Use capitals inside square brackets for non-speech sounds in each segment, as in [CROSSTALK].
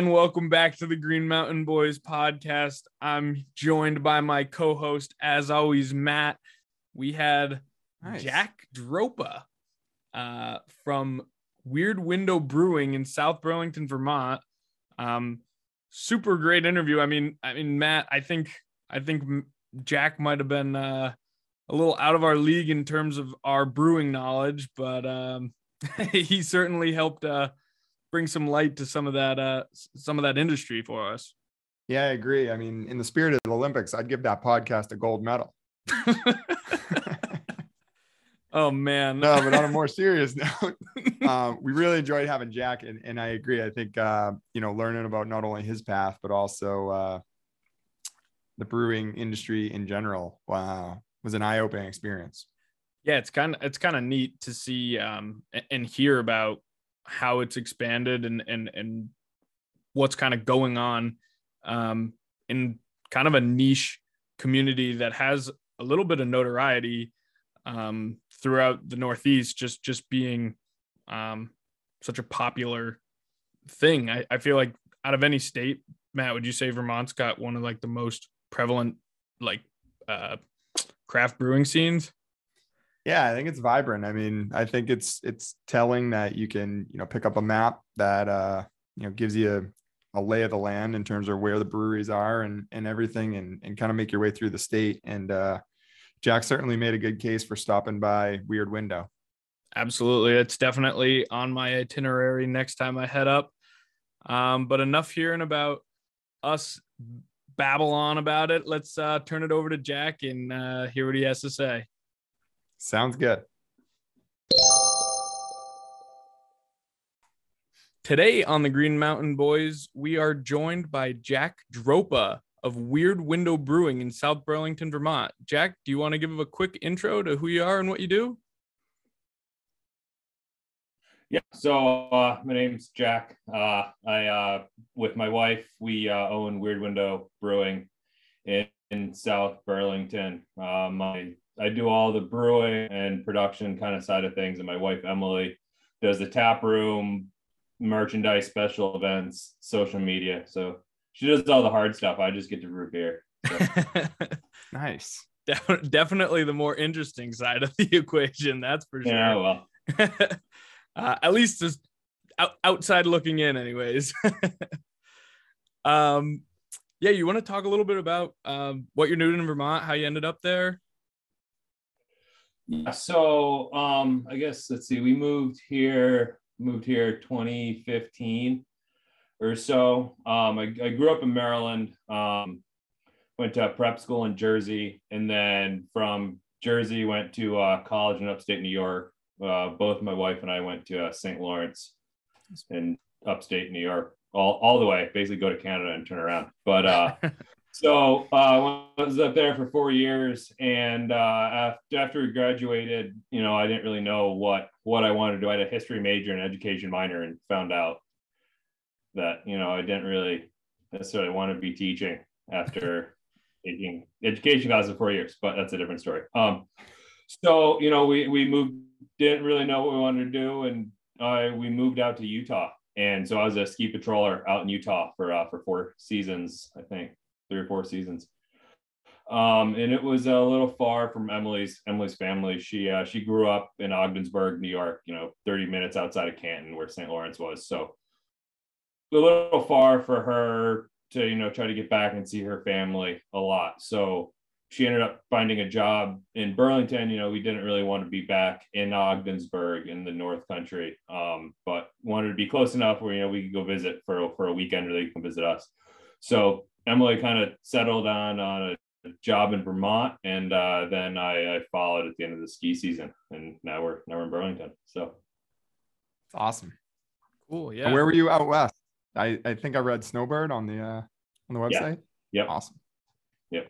Everyone, welcome back to the Green Mountain Boys podcast. I'm joined by my co-host, as always, Matt. We had Nice. Jack Droppa uh, from Weird Window Brewing in South Burlington, Vermont. Um, super great interview. I mean, I mean, Matt, I think I think Jack might have been uh, a little out of our league in terms of our brewing knowledge, but um, [LAUGHS] he certainly helped uh, bring some light to some of that uh, some of that industry for us. Yeah, I agree. I mean, in the spirit of the Olympics, I'd give that podcast a gold medal. [LAUGHS] [LAUGHS] oh man, no, but on a more serious [LAUGHS] note, um, we really enjoyed having Jack, and, and I agree. I think uh, you know, learning about not only his path but also uh, the brewing industry in general. Wow, was an eye-opening experience. yeah it's kind of it's kind of neat to see um and hear about how it's expanded and and and what's kind of going on um in kind of a niche community that has a little bit of notoriety um throughout the northeast just just being um such a popular thing. I, I feel like out of any state matt would you say vermont's got one of like the most prevalent like uh craft brewing scenes Yeah, I think it's vibrant. I mean, I think it's it's telling that you can you know pick up a map that uh, you know gives you a, a lay of the land in terms of where the breweries are and and everything, and and kind of make your way through the state. And uh, Jack certainly made a good case for stopping by Weird Window. Absolutely. It's definitely on my itinerary next time I head up. Um, but enough hearing about us babble on about it. Let's uh, turn it over to Jack and uh, hear what he has to say. Sounds good. Today on the Green Mountain Boys, we are joined by Jack Droppa of Weird Window Brewing in South Burlington, Vermont. Jack, do you want to give a quick intro to who you are and what you do? Yeah, so uh, my name's Jack. Uh, I, uh, with my wife, we uh, own Weird Window Brewing in, in South Burlington. Um, I, I do all the brewing and production kind of side of things, and my wife Emily does the tap room, merchandise, special events, social media. So she does all the hard stuff. I just get to brew beer. So, [LAUGHS] Nice. Def- Definitely the more interesting side of the [LAUGHS] equation, that's for sure. yeah, well, [LAUGHS] uh, at least just out- outside looking in anyways um yeah you want to talk a little bit about um what you're doing in vermont how you ended up there Yeah, so um, I guess let's see, we moved here, moved here 2015 or so. Um, I, I grew up in Maryland, um, went to prep school in Jersey, and then from Jersey went to uh, college in upstate New York. Uh, both my wife and I went to uh, St. Lawrence in upstate New York, all, all the way, basically go to Canada and turn around. But uh, [LAUGHS] so uh, I was up there for four years, and uh, after, we graduated, you know, I didn't really know what what I wanted to do. I had a history major and education minor, and found out that you know I didn't really necessarily want to be teaching after taking education classes for four years. But that's a different story. Um, so you know, we we moved, didn't really know what we wanted to do, and I we moved out to Utah. And so I was a ski patroller out in Utah for uh, for four seasons, I think three or four seasons. Um, and it was a little far from Emily's Emily's family. She uh, she grew up in Ogdensburg, New York, you know, 30 minutes outside of Canton, where St. Lawrence was. So a little far for her to, you know, try to get back and see her family a lot. So she ended up finding a job in Burlington. You know, we didn't really want to be back in Ogdensburg in the North Country, um, but wanted to be close enough where you know we could go visit for for a weekend, or they can visit us. So Emily kind of settled on on a job in Vermont, and uh, then I, I followed at the end of the ski season, and now we're now we're in Burlington. So It's awesome. cool yeah Where were you out west? I, I think I read Snowbird on the uh, on the Yeah. website. Yep. Awesome. Yep.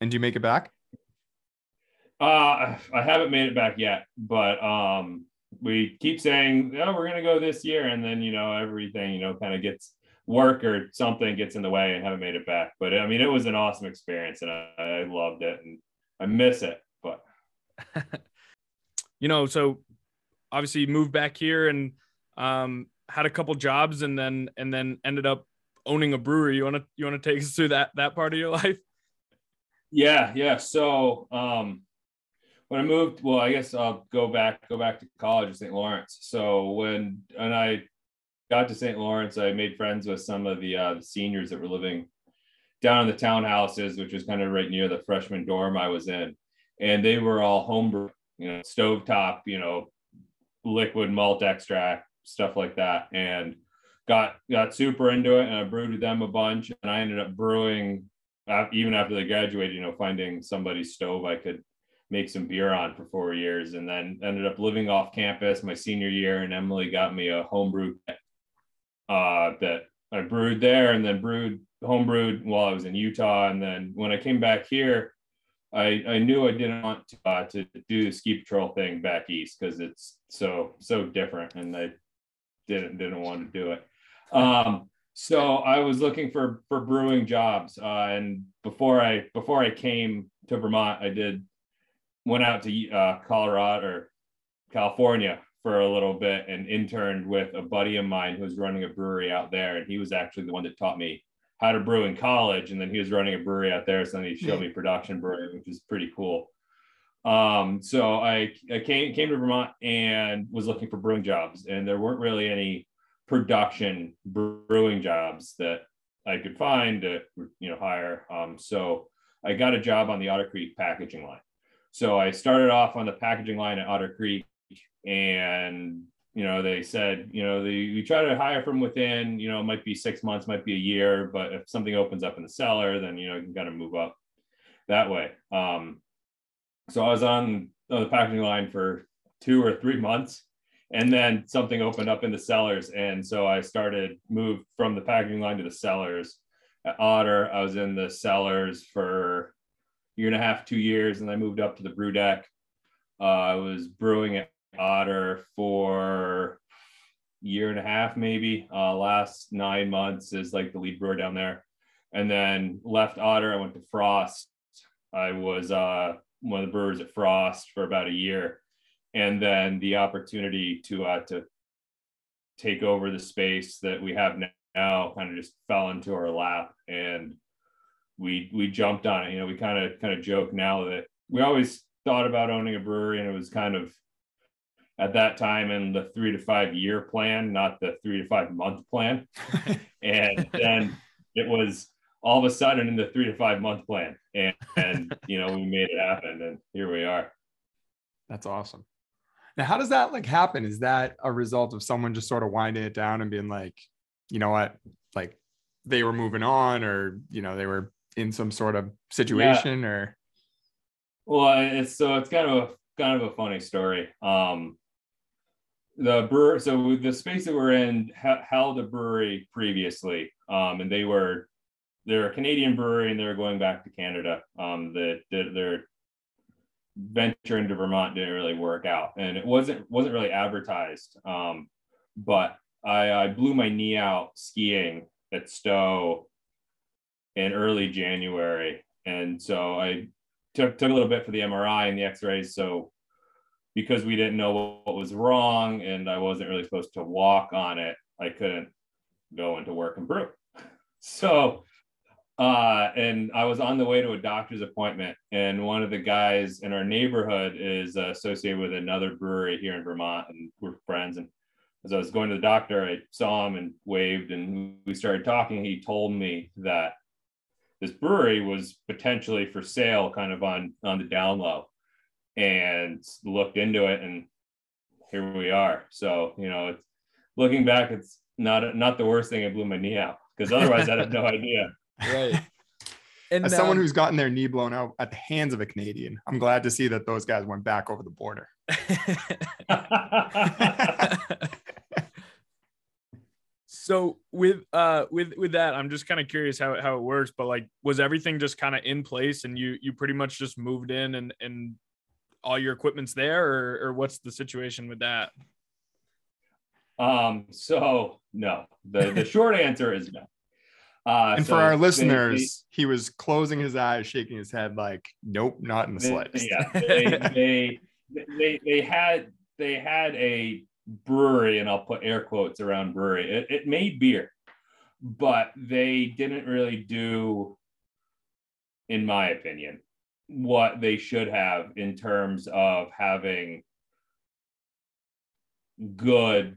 And do you make it back? Uh, I haven't made it back yet, but um, we keep saying, "Oh, we're gonna go this year," and then you know everything you know kind of gets work or something gets in the way and haven't made it back. But I mean, it was an awesome experience, and I, I loved it, and I miss it. But [LAUGHS] you know so obviously you moved back here and um had a couple jobs and then and then ended up owning a brewery. You want to you want to take us through that that part of your [LAUGHS] life? Yeah, yeah. So um, when I moved, well, I guess I'll go back go back to college at St. Lawrence. So when and I got to St. Lawrence, I made friends with some of the, uh, seniors that were living down in the townhouses, which was kind of right near the freshman dorm I was in, and they were all homebrew, you know, stovetop, you know, liquid malt extract stuff like that, and got got super into it, and I brewed with them a bunch, and I ended up brewing even after they graduated, you know, finding somebody's stove I could make some beer on for four years. And then ended up living off campus my senior year and Emily got me a homebrew uh, that I brewed there and then brewed homebrewed while I was in Utah. And then when I came back here, I, I knew I didn't want to, uh, to do the ski patrol thing back east because it's so so different and I didn't didn't want to do it. Um, so I was looking for for brewing jobs, uh, and before I before I came to Vermont, I did went out to uh, Colorado or California for a little bit and interned with a buddy of mine who was running a brewery out there, and he was actually the one that taught me how to brew in college, and then he was running a brewery out there, so then he showed me production brewing, which is pretty cool. Um, so I, I came came to Vermont and was looking for brewing jobs, and there weren't really any production brewing jobs that I could find to you know hire. Um, so I got a job on the Otter Creek packaging line. So I started off on the packaging line at Otter Creek, and you know they said you know they, we try to hire from within. You know, it might be six months, might be a year, but if something opens up in the cellar, then you know you can kind of move up that way. Um, so I was on, the packaging line for two or three months and then something opened up in the cellars and so i started moved from the packaging line to the cellars at otter i was in the cellars for a year and a half two years and i moved up to the brew deck uh, i was brewing at otter for year and a half maybe. Uh, last nine months is like the lead brewer down there. And then left otter i went to frost. I was uh, one of the brewers at frost for about a year. And then the opportunity to uh, to take over the space that we have now kind of just fell into our lap and we we jumped on it. You know we kind of kind of joke now that we always thought about owning a brewery and it was kind of at that time in the three to five year plan not the three to five month plan [LAUGHS] and then it was all of a sudden in the three to five month plan and, and you know we made it happen and here we are that's awesome now, how does that like happen? Is that a result of someone just sort of winding it down and being like, you know what, like they were moving on, or you know they were in some sort of situation, yeah. or? Well, it's so it's kind of a kind of a funny story. Um, the brewer, so the space that we're in ha- held a brewery previously, um, and they were they're a Canadian brewery and they're going back to Canada. Um, that they're venture into Vermont didn't really work out, and it wasn't wasn't really advertised. Um, but I, I blew my knee out skiing at Stowe in early January, and so I took took a little bit for the MRI and the X-rays. So because we didn't know what was wrong, and I wasn't really supposed to walk on it, I couldn't go into work and brew. [LAUGHS] So uh, and I was on the way to a doctor's appointment, and one of the guys in our neighborhood is uh, associated with another brewery here in Vermont, and we're friends. And as I was going to the doctor, I saw him and waved, and we started talking. He told me that this brewery was potentially for sale, kind of on on the down low, and looked into it, and here we are. So you know, it's looking back, it's not not the worst thing. I blew my knee out because otherwise I'd have no [LAUGHS] idea right. [LAUGHS] And as someone who's gotten their knee blown out at the hands of a Canadian, I'm glad to see that those guys went back over the border. [LAUGHS] so with uh with with that, I'm just kind of curious how how it works. But like, was everything just kind of in place, and you you pretty much just moved in, and and all your equipment's there, or or what's the situation with that? Um. So no. The the [LAUGHS] short answer is no. Uh, and so for our listeners, they, he was closing his eyes, shaking his head, like, "Nope, not in the they, slightest." Yeah, [LAUGHS] they, they, they they had they had a brewery, and I'll put air quotes around brewery. It, it made beer, but they didn't really do, in my opinion, what they should have in terms of having good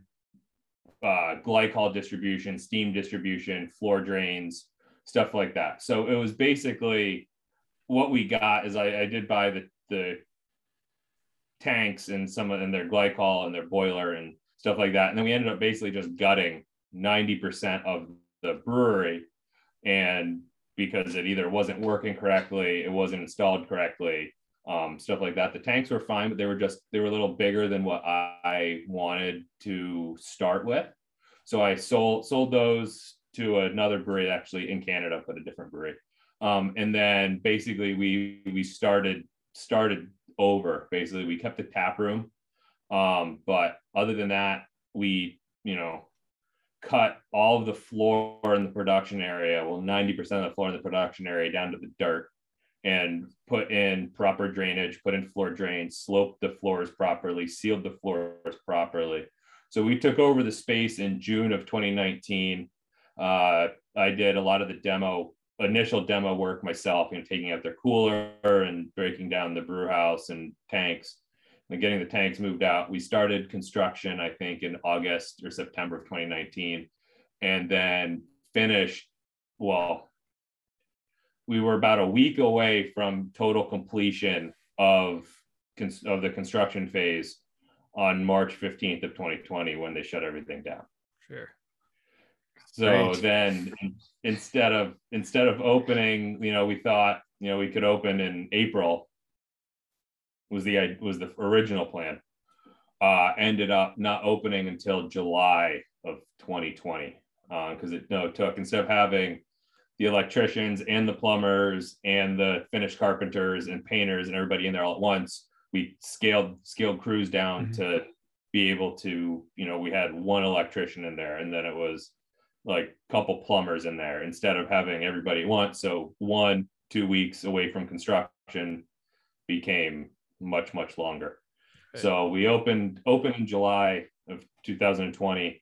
uh, glycol distribution, steam distribution, floor drains, stuff like that. So it was basically what we got is I, I did buy the the tanks and some of and their glycol and their boiler and stuff like that. And then we ended up basically just gutting 90% of the brewery. And because it either wasn't working correctly, it wasn't installed correctly, um, stuff like that. The tanks were fine, but they were just they were a little bigger than what I wanted to start with. So I sold sold those to another brewery actually in Canada, but a different brewery. Um, and then basically we we started started over. Basically, we kept the tap room, um, but other than that, we you know cut all of the floor in the production area, well, 90% of the floor in the production area down to the dirt and put in proper drainage, put in floor drains, sloped the floors properly, sealed the floors properly. So we took over the space in June of 2019. Uh, I did a lot of the demo, initial demo work myself, you know, taking out their cooler and breaking down the brew house and tanks and getting the tanks moved out. We started construction, I think, in August or September of 2019, and then finished. Well, we were about a week away from total completion of of the construction phase on March 15th of 2020 when they shut everything down. Sure. So Great. then instead of instead of opening, you know, we thought, you know, we could open in April was the was the original plan. Uh, ended up not opening until July of 2020 because uh, it no took instead of having the electricians and the plumbers and the finished carpenters and painters and everybody in there all at once we scaled scaled crews down mm-hmm. to be able to you know we had one electrician in there and then it was like a couple plumbers in there instead of having everybody at once so one two weeks away from construction became much much longer. Okay. So we opened opened in July of 2020,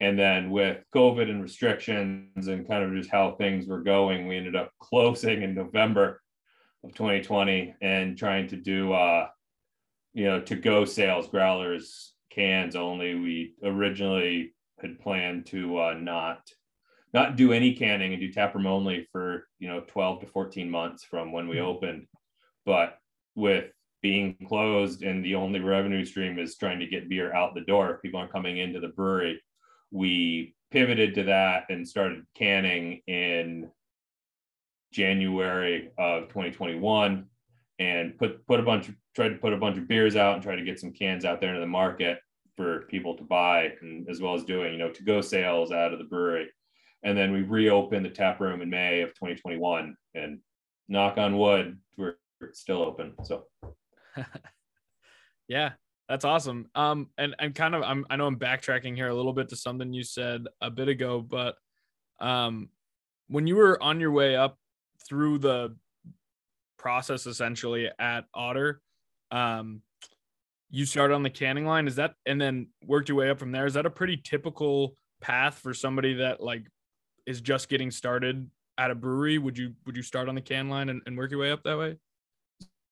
and then with COVID and restrictions and kind of just how things were going, we ended up closing in November of 2020 and trying to do uh, you know to go sales growlers cans only. We originally had planned to uh, not not do any canning and do taproom only for you know 12 to 14 months from when we mm-hmm. opened but with being closed and the only revenue stream is trying to get beer out the door. if People aren't coming into the brewery. We pivoted to that and started canning in January of 2021 and put put a bunch of tried to put a bunch of beers out and try to get some cans out there into the market for people to buy and as well as doing you know to go sales out of the brewery and then we reopened the tap room in May of 2021 and knock on wood we're still open so [LAUGHS] yeah, that's awesome. Um, and and kind of I'm I know I'm backtracking here a little bit to something you said a bit ago, but um, when you were on your way up through the process essentially at Otter, um, you started on the canning line. Is that and then worked your way up from there? Is that a pretty typical path for somebody that like is just getting started at a brewery? Would you would you start on the can line and, and work your way up that way?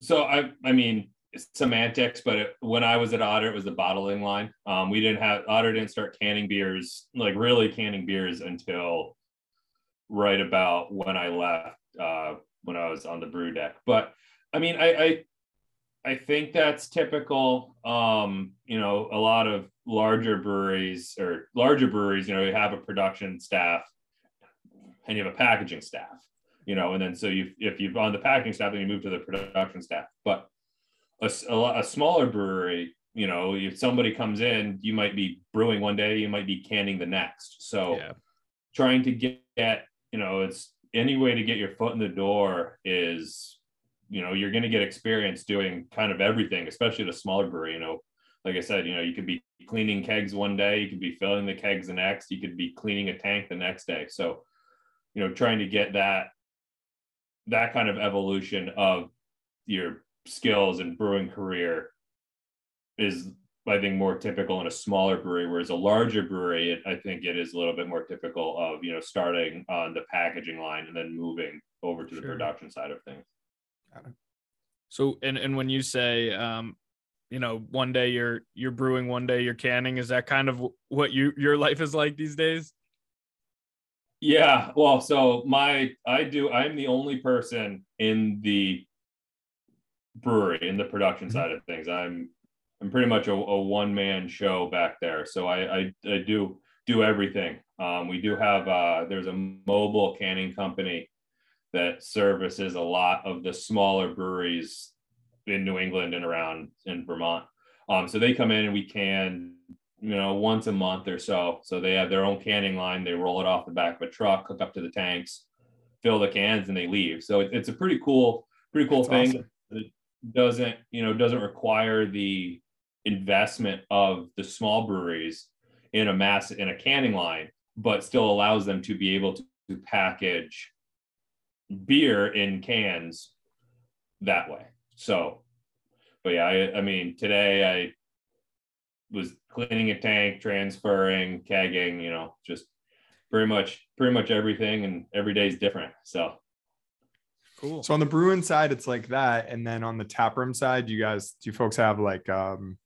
So I, I mean, semantics, but it, when I was at Otter, it was the bottling line. Um, we didn't have Otter didn't start canning beers, like really canning beers until right about when I left, uh, when I was on the brew deck. But I mean, I, I, I think that's typical. Um, you know, a lot of larger breweries or larger breweries, you know, you have a production staff and you have a packaging staff you know, and then so you if you've on the packing staff, then you move to the production staff. But a, a, a smaller brewery, you know, if somebody comes in, you might be brewing one day, you might be canning the next. So yeah. trying to get, you know, it's any way to get your foot in the door is, you know, you're going to get experience doing kind of everything, especially at a smaller brewery. You know, like I said, you know, you could be cleaning kegs one day, you could be filling the kegs the next, you could be cleaning a tank the next day. So, you know, trying to get that that kind of evolution of your skills and brewing career is I think more typical in a smaller brewery, whereas a larger brewery, it, I think it is a little bit more typical of you know starting on the packaging line and then moving over to the production side of things. So and and when you say um you know one day you're you're brewing one day you're canning is that kind of what you your life is like these days? Yeah, well, so my I do I'm the only person in the brewery in the production Mhm. side of things. I'm I'm pretty much a, a one man show back there. So I, I I do do everything. Um, we do have uh, there's a mobile canning company that services a lot of the smaller breweries in New England and around in Vermont. Um, so they come in and we can, you know, once a month or so. So they have their own canning line. They roll it off the back of a truck, hook up to the tanks, fill the cans, and they leave. So it, it's a pretty cool, pretty cool That's thing. awesome. It doesn't, you know, doesn't require the investment of the small breweries in a mass in a canning line, but still allows them to be able to, to package beer in cans that way. So, but yeah, I, I mean, today I was cleaning a tank, transferring, kegging, you know, just pretty much, pretty much everything, and every day is different. So, Cool. So on the brewing side, it's like that, and then on the taproom side, you guys, do you folks have like, um,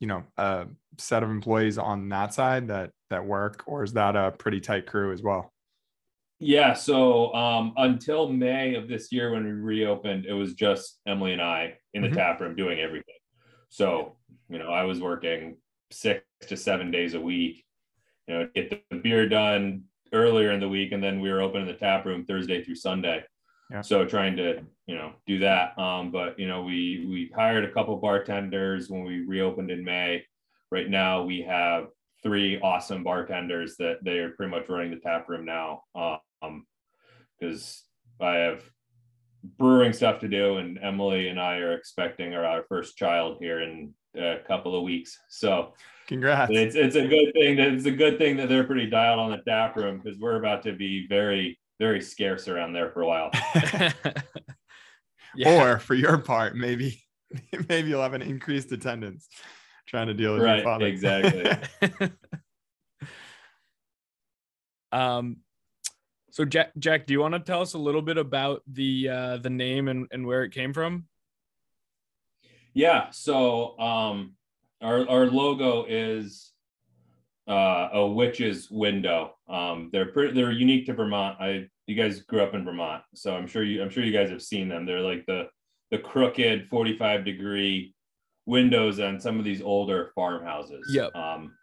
you know, a set of employees on that side that that work, or is that a pretty tight crew as well? yeah. So, um, until May of this year when we reopened, it was just Emily and I in the Mhm. tap room doing everything. So, you know, I was working six to seven days a week, you know, get the beer done earlier in the week, and then we were open in the tap room Thursday through Sunday. Yeah. So trying to, you know, do that. Um, but you know, we we hired a couple bartenders when we reopened in May. Right now we have three awesome bartenders that they are pretty much running the tap room now. Um, because I have brewing stuff to do, and Emily and I are expecting our, our first child here in a couple of weeks. So Congrats. it's it's a good thing that it's a good thing that they're pretty dialed on the tap room because we're about to be very very scarce around there for a while. [LAUGHS] [LAUGHS] yeah. Or for your part, maybe [LAUGHS] maybe you'll have an increased attendance trying to deal with your Right, father. exactly. um so Jack Jack, do you want to tell us a little bit about the uh the name and, and where it came from? Yeah. So um, our our logo is uh, a witch's window. Um, they're pretty, they're unique to Vermont. I you guys grew up in Vermont, so I'm sure you I'm sure you guys have seen them. They're like the the crooked 45 degree windows on some of these older farmhouses. Yep. Um,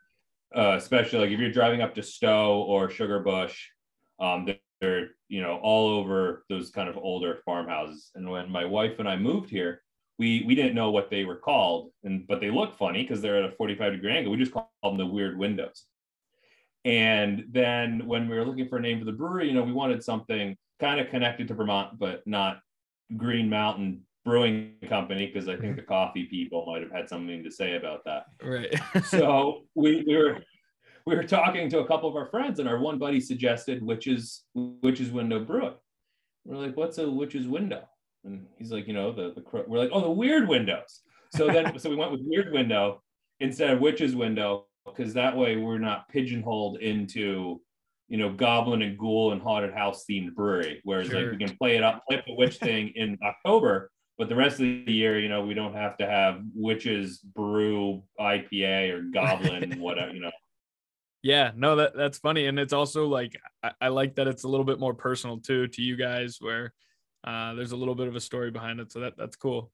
uh, especially like if you're driving up to Stowe or Sugarbush, um, they're, they're you know all over those kind of older farmhouses. And when my wife and I moved here, we we didn't know what they were called, and but they look funny because they're at a 45 degree angle. We just called them the weird windows. And then when we were looking for a name for the brewery, you know, we wanted something kind of connected to Vermont, but not Green Mountain Brewing Company, because I think the coffee people might have had something to say about that Right. [LAUGHS] so we, we were we were talking to a couple of our friends, and our one buddy suggested witches witches window brewing. We're like, what's a witch's window? And he's like, you know, the the cro-" we're like, oh, the weird windows. So then [LAUGHS] so we went with weird window instead of witch's window because that way we're not pigeonholed into you know goblin and ghoul and haunted house themed brewery. Whereas Sure. like we can play it up, play up the witch thing in October, but the rest of the year, you know, we don't have to have witches brew IPA or goblin, [LAUGHS] whatever, you know. yeah, no, that that's funny. And it's also like I, I like that it's a little bit more personal too to you guys where uh there's a little bit of a story behind it. So that that's cool.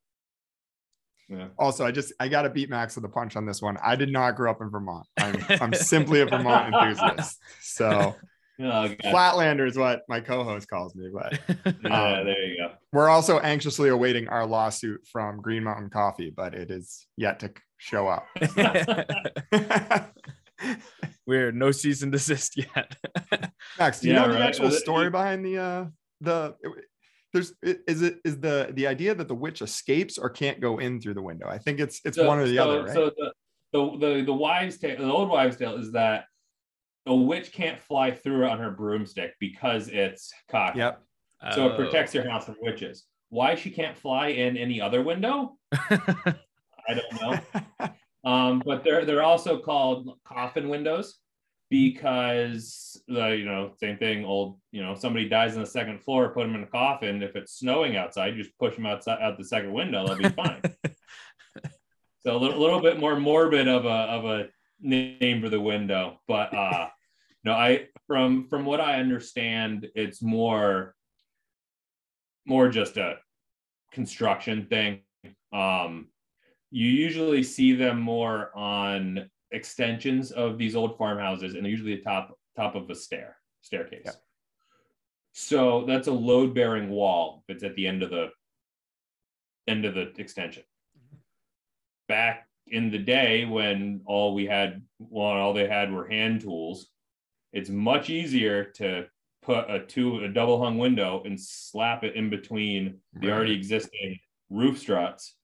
Yeah. Also, I just I got to beat Max with a punch on this one. I did not grow up in Vermont. I'm [LAUGHS] I'm simply a Vermont enthusiast. So [LAUGHS] Oh, Flatlander is what my co-host calls me, but [LAUGHS] Yeah, um, there you go. we're also anxiously awaiting our lawsuit from Green Mountain Coffee, but it is yet to show up. Weird. No cease and desist yet. Max, do you Yeah, know the right. actual story behind the uh the there's is it is the the idea that the witch escapes or can't go in through the window? I think it's it's So- one or the so- other, right? So the, the the the wives' tale, the old wives' tale is that a witch can't fly through on her broomstick because it's cocked. yep. So it Oh. protects your house from witches. Why she can't fly in any other window? [LAUGHS] I don't know. Um, but they're they're also called coffin windows because the you know same thing old you know somebody dies on the second floor put them in a coffin. If it's snowing outside you just push them outside out the second window they'll be [LAUGHS] fine. So a little, little bit more morbid of a of a name for the window. But uh [LAUGHS] no i from from what i understand it's more more just a construction thing. Um you usually see them more on extensions of these old farmhouses and they're usually the top top of a stair staircase. Yeah. so that's a load bearing wall it's at the end of the end of the extension. Back in the day when all we had well all they had were hand tools it's much easier to put a two a double hung window and slap it in between the already existing roof struts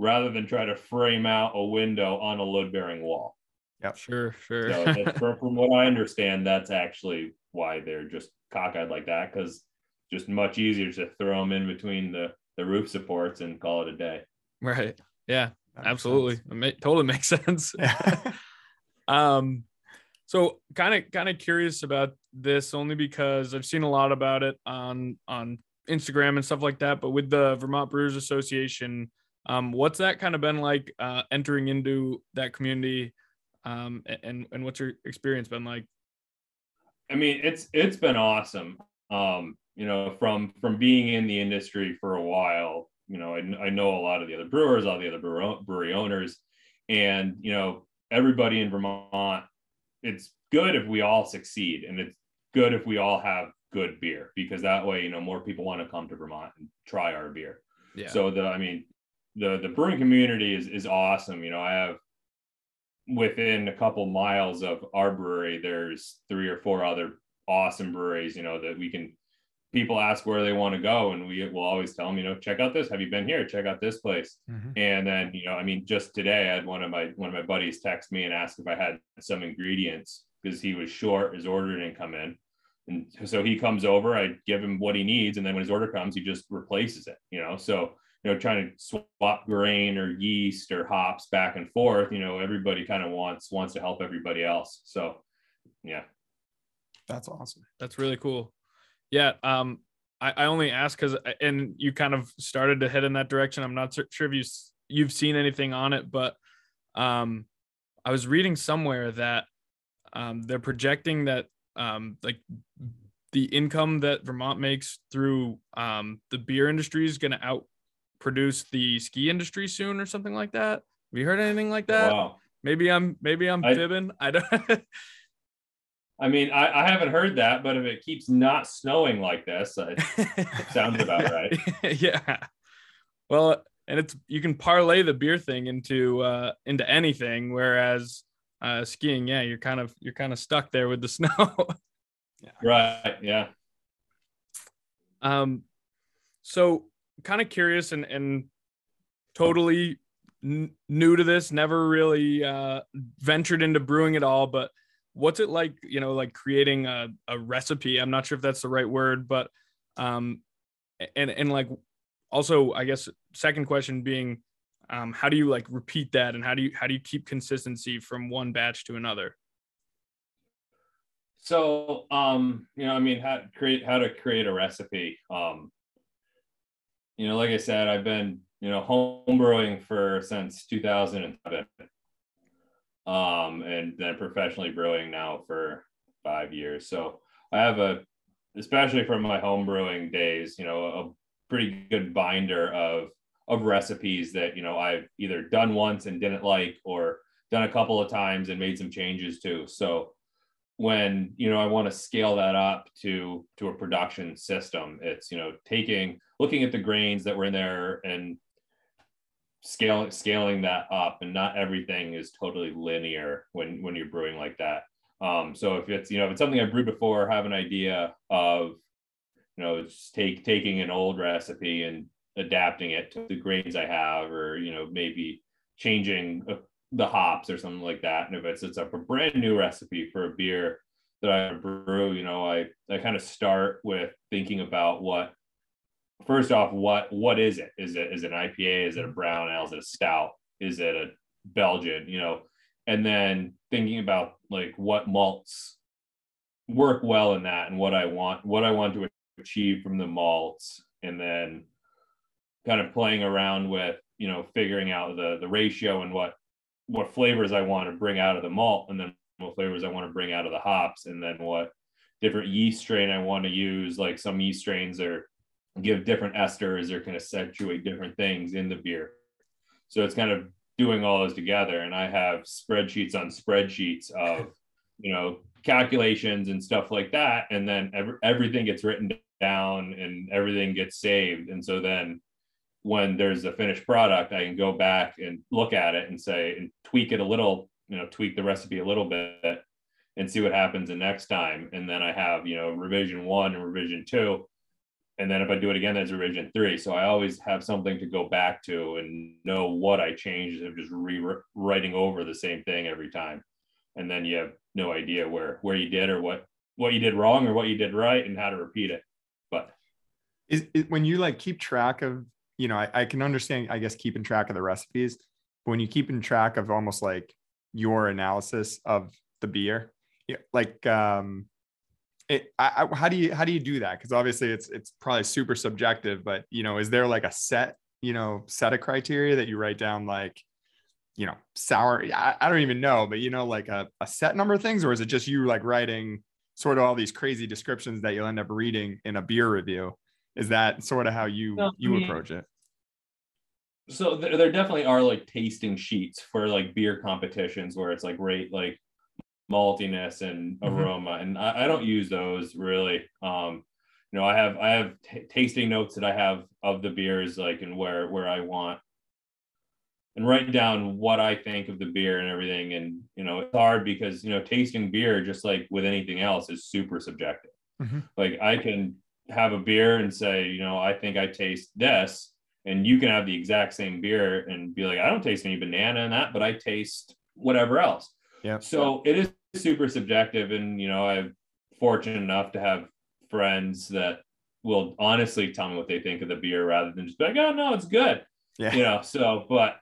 rather than try to frame out a window on a load bearing wall. Yep. Sure, sure. so [LAUGHS] from, from what I understand, that's actually why they're just cockeyed like that because just much easier to throw them in between the, the roof supports and call it a day. Right. Yeah, absolutely. It ma- totally [LAUGHS] makes sense. [LAUGHS] Yeah. um, so kind of kind of curious about this only because I've seen a lot about it on on Instagram and stuff like that. But with the Vermont Brewers Association, um, what's that kind of been like uh, entering into that community, um, and and what's your experience been like? I mean, it's it's been awesome. Um, you know, from from being in the industry for a while, you know, I, I know a lot of the other brewers, all the other brewery owners, and you know, everybody in Vermont. It's good if we all succeed, and it's good if we all have good beer because that way, you know, more people want to come to Vermont and try our beer. Yeah. So the, I mean, the the brewing community is is awesome. You know, I have within a couple miles of our brewery, there's three or four other awesome breweries. You know that we can. People ask where they want to go, and we will always tell them, you know, check out this. Have you been here? Check out this place. Mm-hmm. And then, you know, I mean, just today, I had one of my one of my buddies text me and ask if I had some ingredients because he was short. His order didn't come in. And so he comes over, I give him what he needs, and then when his order comes, he just replaces it, you know. So you know, trying to swap grain or yeast or hops back and forth, you know, everybody kind of wants wants to help everybody else. So yeah. That's awesome. That's really cool. Yeah. Um, I, I only ask because and you kind of started to head in that direction. I'm not sure if you you've seen anything on it, but um, I was reading somewhere that um, they're projecting that um, like the income that Vermont makes through um, the beer industry is going to out produce the ski industry soon or something like that? Have you heard anything like that? Wow. Maybe I'm maybe I'm I, fibbing. I don't. [LAUGHS] I mean, I, I, haven't heard that, but if it keeps not snowing like this, it sounds about [LAUGHS] right. yeah. Well, and it's you can parlay the beer thing into uh into anything, whereas uh skiing, yeah, you're kind of you're kind of stuck there with the [LAUGHS] snow. yeah. Right. Yeah. Um. So kind of curious and and totally n- new to this, never really uh, ventured into brewing at all. But what's it like, you know, like creating a, a recipe? I'm not sure if that's the right word, but um, and and like also, I guess second question being, um, how do you like repeat that, and how do you how do you keep consistency from one batch to another? So, um, you know, I mean, how create how to create a recipe. Um, you know, like I said, I've been, you know, home brewing for since 2007. Um, and then professionally brewing now for five years. So I have a, especially from my home brewing days, you know, a pretty good binder of of recipes that you know I've either done once and didn't like, or done a couple of times and made some changes to. So when you know I want to scale that up to to a production system, it's you know taking looking at the grains that were in there and scaling scaling that up and not everything is totally linear when when you're brewing like that. Um, so if it's you know if it's something i've brewed before have an idea of you know just take taking an old recipe and adapting it to the grains i have or you know maybe changing the hops or something like that and if it's it's a brand new recipe for a beer that i brew you know i i kind of start with thinking about what first off, what what is it? Is it is it an IPA? Is it a brown ale? Is it a stout? Is it a Belgian, you know, and then thinking about like what malts work well in that and what I want, what I want to achieve from the malts, and then kind of playing around with, you know, figuring out the the ratio and what what flavors I want to bring out of the malt, and then what flavors I want to bring out of the hops, and then what different yeast strain I want to use. Like some yeast strains are give different esters or can accentuate different things in the beer. So it's kind of doing all those together. And I have spreadsheets on spreadsheets of, you know, calculations and stuff like that. And then every, everything gets written down and everything gets saved. And so then when there's a finished product, I can go back and look at it and say, and tweak it a little, you know, tweak the recipe a little bit and see what happens the next time. And then I have, you know, revision one and revision two and then if I do it again, that's revision three. So I always have something to go back to and know what I changed of just rewriting over the same thing every time. And then you have no idea where where you did or what what you did wrong or what you did right and how to repeat it. But is, is when you like keep track of, you know, I, I can understand, I guess, keeping track of the recipes. But when you keep in track of almost like your analysis of the beer, like um it, I, I, how do you how do you do that? Because obviously it's it's probably super subjective, but you know, is there like a set you know set of criteria that you write down like you know sour? I, I don't even know, but you know, like a, a set number of things, or is it just you like writing sort of all these crazy descriptions that you'll end up reading in a beer review? Is that sort of how you no, you I mean, approach it? So there definitely are like tasting sheets for like beer competitions where it's like rate like maltiness and mm-hmm. aroma mm-hmm. and I, I, don't use those really um you know i have i have t- tasting notes that i have of the beers like and where where i want and write down what i think of the beer and everything and you know it's hard because you know tasting beer just like with anything else is super subjective mm-hmm. like i can have a beer and say you know i think i taste this and you can have the exact same beer and be like i don't taste any banana in that but i taste whatever else. Yeah. So it is super subjective and you know i'm fortunate enough to have friends that will honestly tell me what they think of the beer rather than just be like oh no it's good. Yeah. You know so but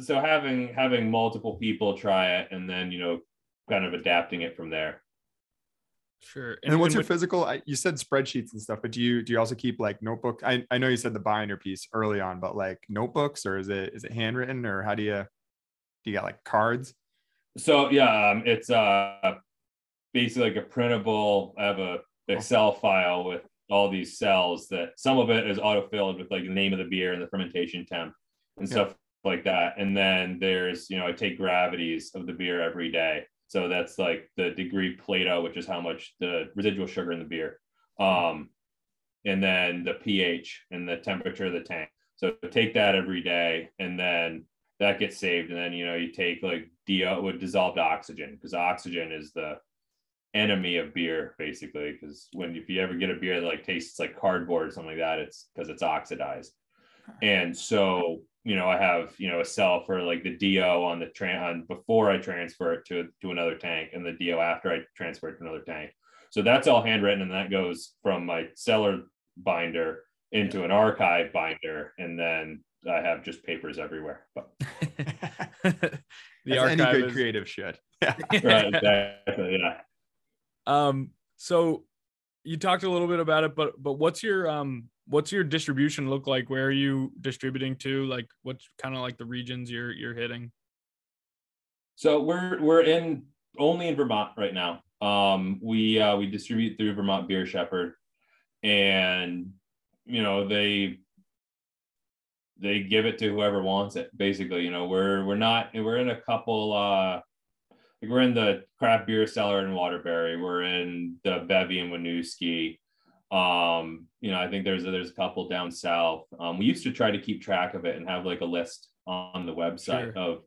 so having having multiple people try it and then you know kind of adapting it from there sure and, and what's your physical I, you said spreadsheets and stuff but do you do you also keep like notebook I, I know you said the binder piece early on but like notebooks or is it is it handwritten or how do you do you got like cards so yeah, um, it's uh basically like a printable. I have a Excel file with all these cells that some of it is auto-filled with like the name of the beer and the fermentation temp and yeah. stuff like that. And then there's, you know, I take gravities of the beer every day. So that's like the degree Plato, which is how much the residual sugar in the beer. Um, and then the pH and the temperature of the tank. So take that every day and then that gets saved. And then, you know, you take like DO with dissolved oxygen because oxygen is the enemy of beer basically. Because when, if you ever get a beer that like tastes like cardboard or something like that, it's because it's oxidized. And so, you know, I have, you know, a cell for like the DO on the tran on before I transfer it to, to another tank and the DO after I transfer it to another tank. So that's all handwritten and that goes from my cellar binder into an archive binder and then I have just papers everywhere. But [LAUGHS] [LAUGHS] the archive any good is... creative shit. [LAUGHS] Yeah. right. Exactly. Yeah. Um. So you talked a little bit about it, but but what's your um what's your distribution look like? Where are you distributing to? Like what's kind of like the regions you're you're hitting? So we're we're in only in Vermont right now. Um, we uh, we distribute through Vermont Beer Shepherd, and you know they they give it to whoever wants it. Basically, you know, we're we're not we're in a couple. uh like we're in the craft beer cellar in Waterbury. We're in the Bevy and Winooski. Um, you know, I think there's a, there's a couple down south. Um, we used to try to keep track of it and have like a list on the website sure. of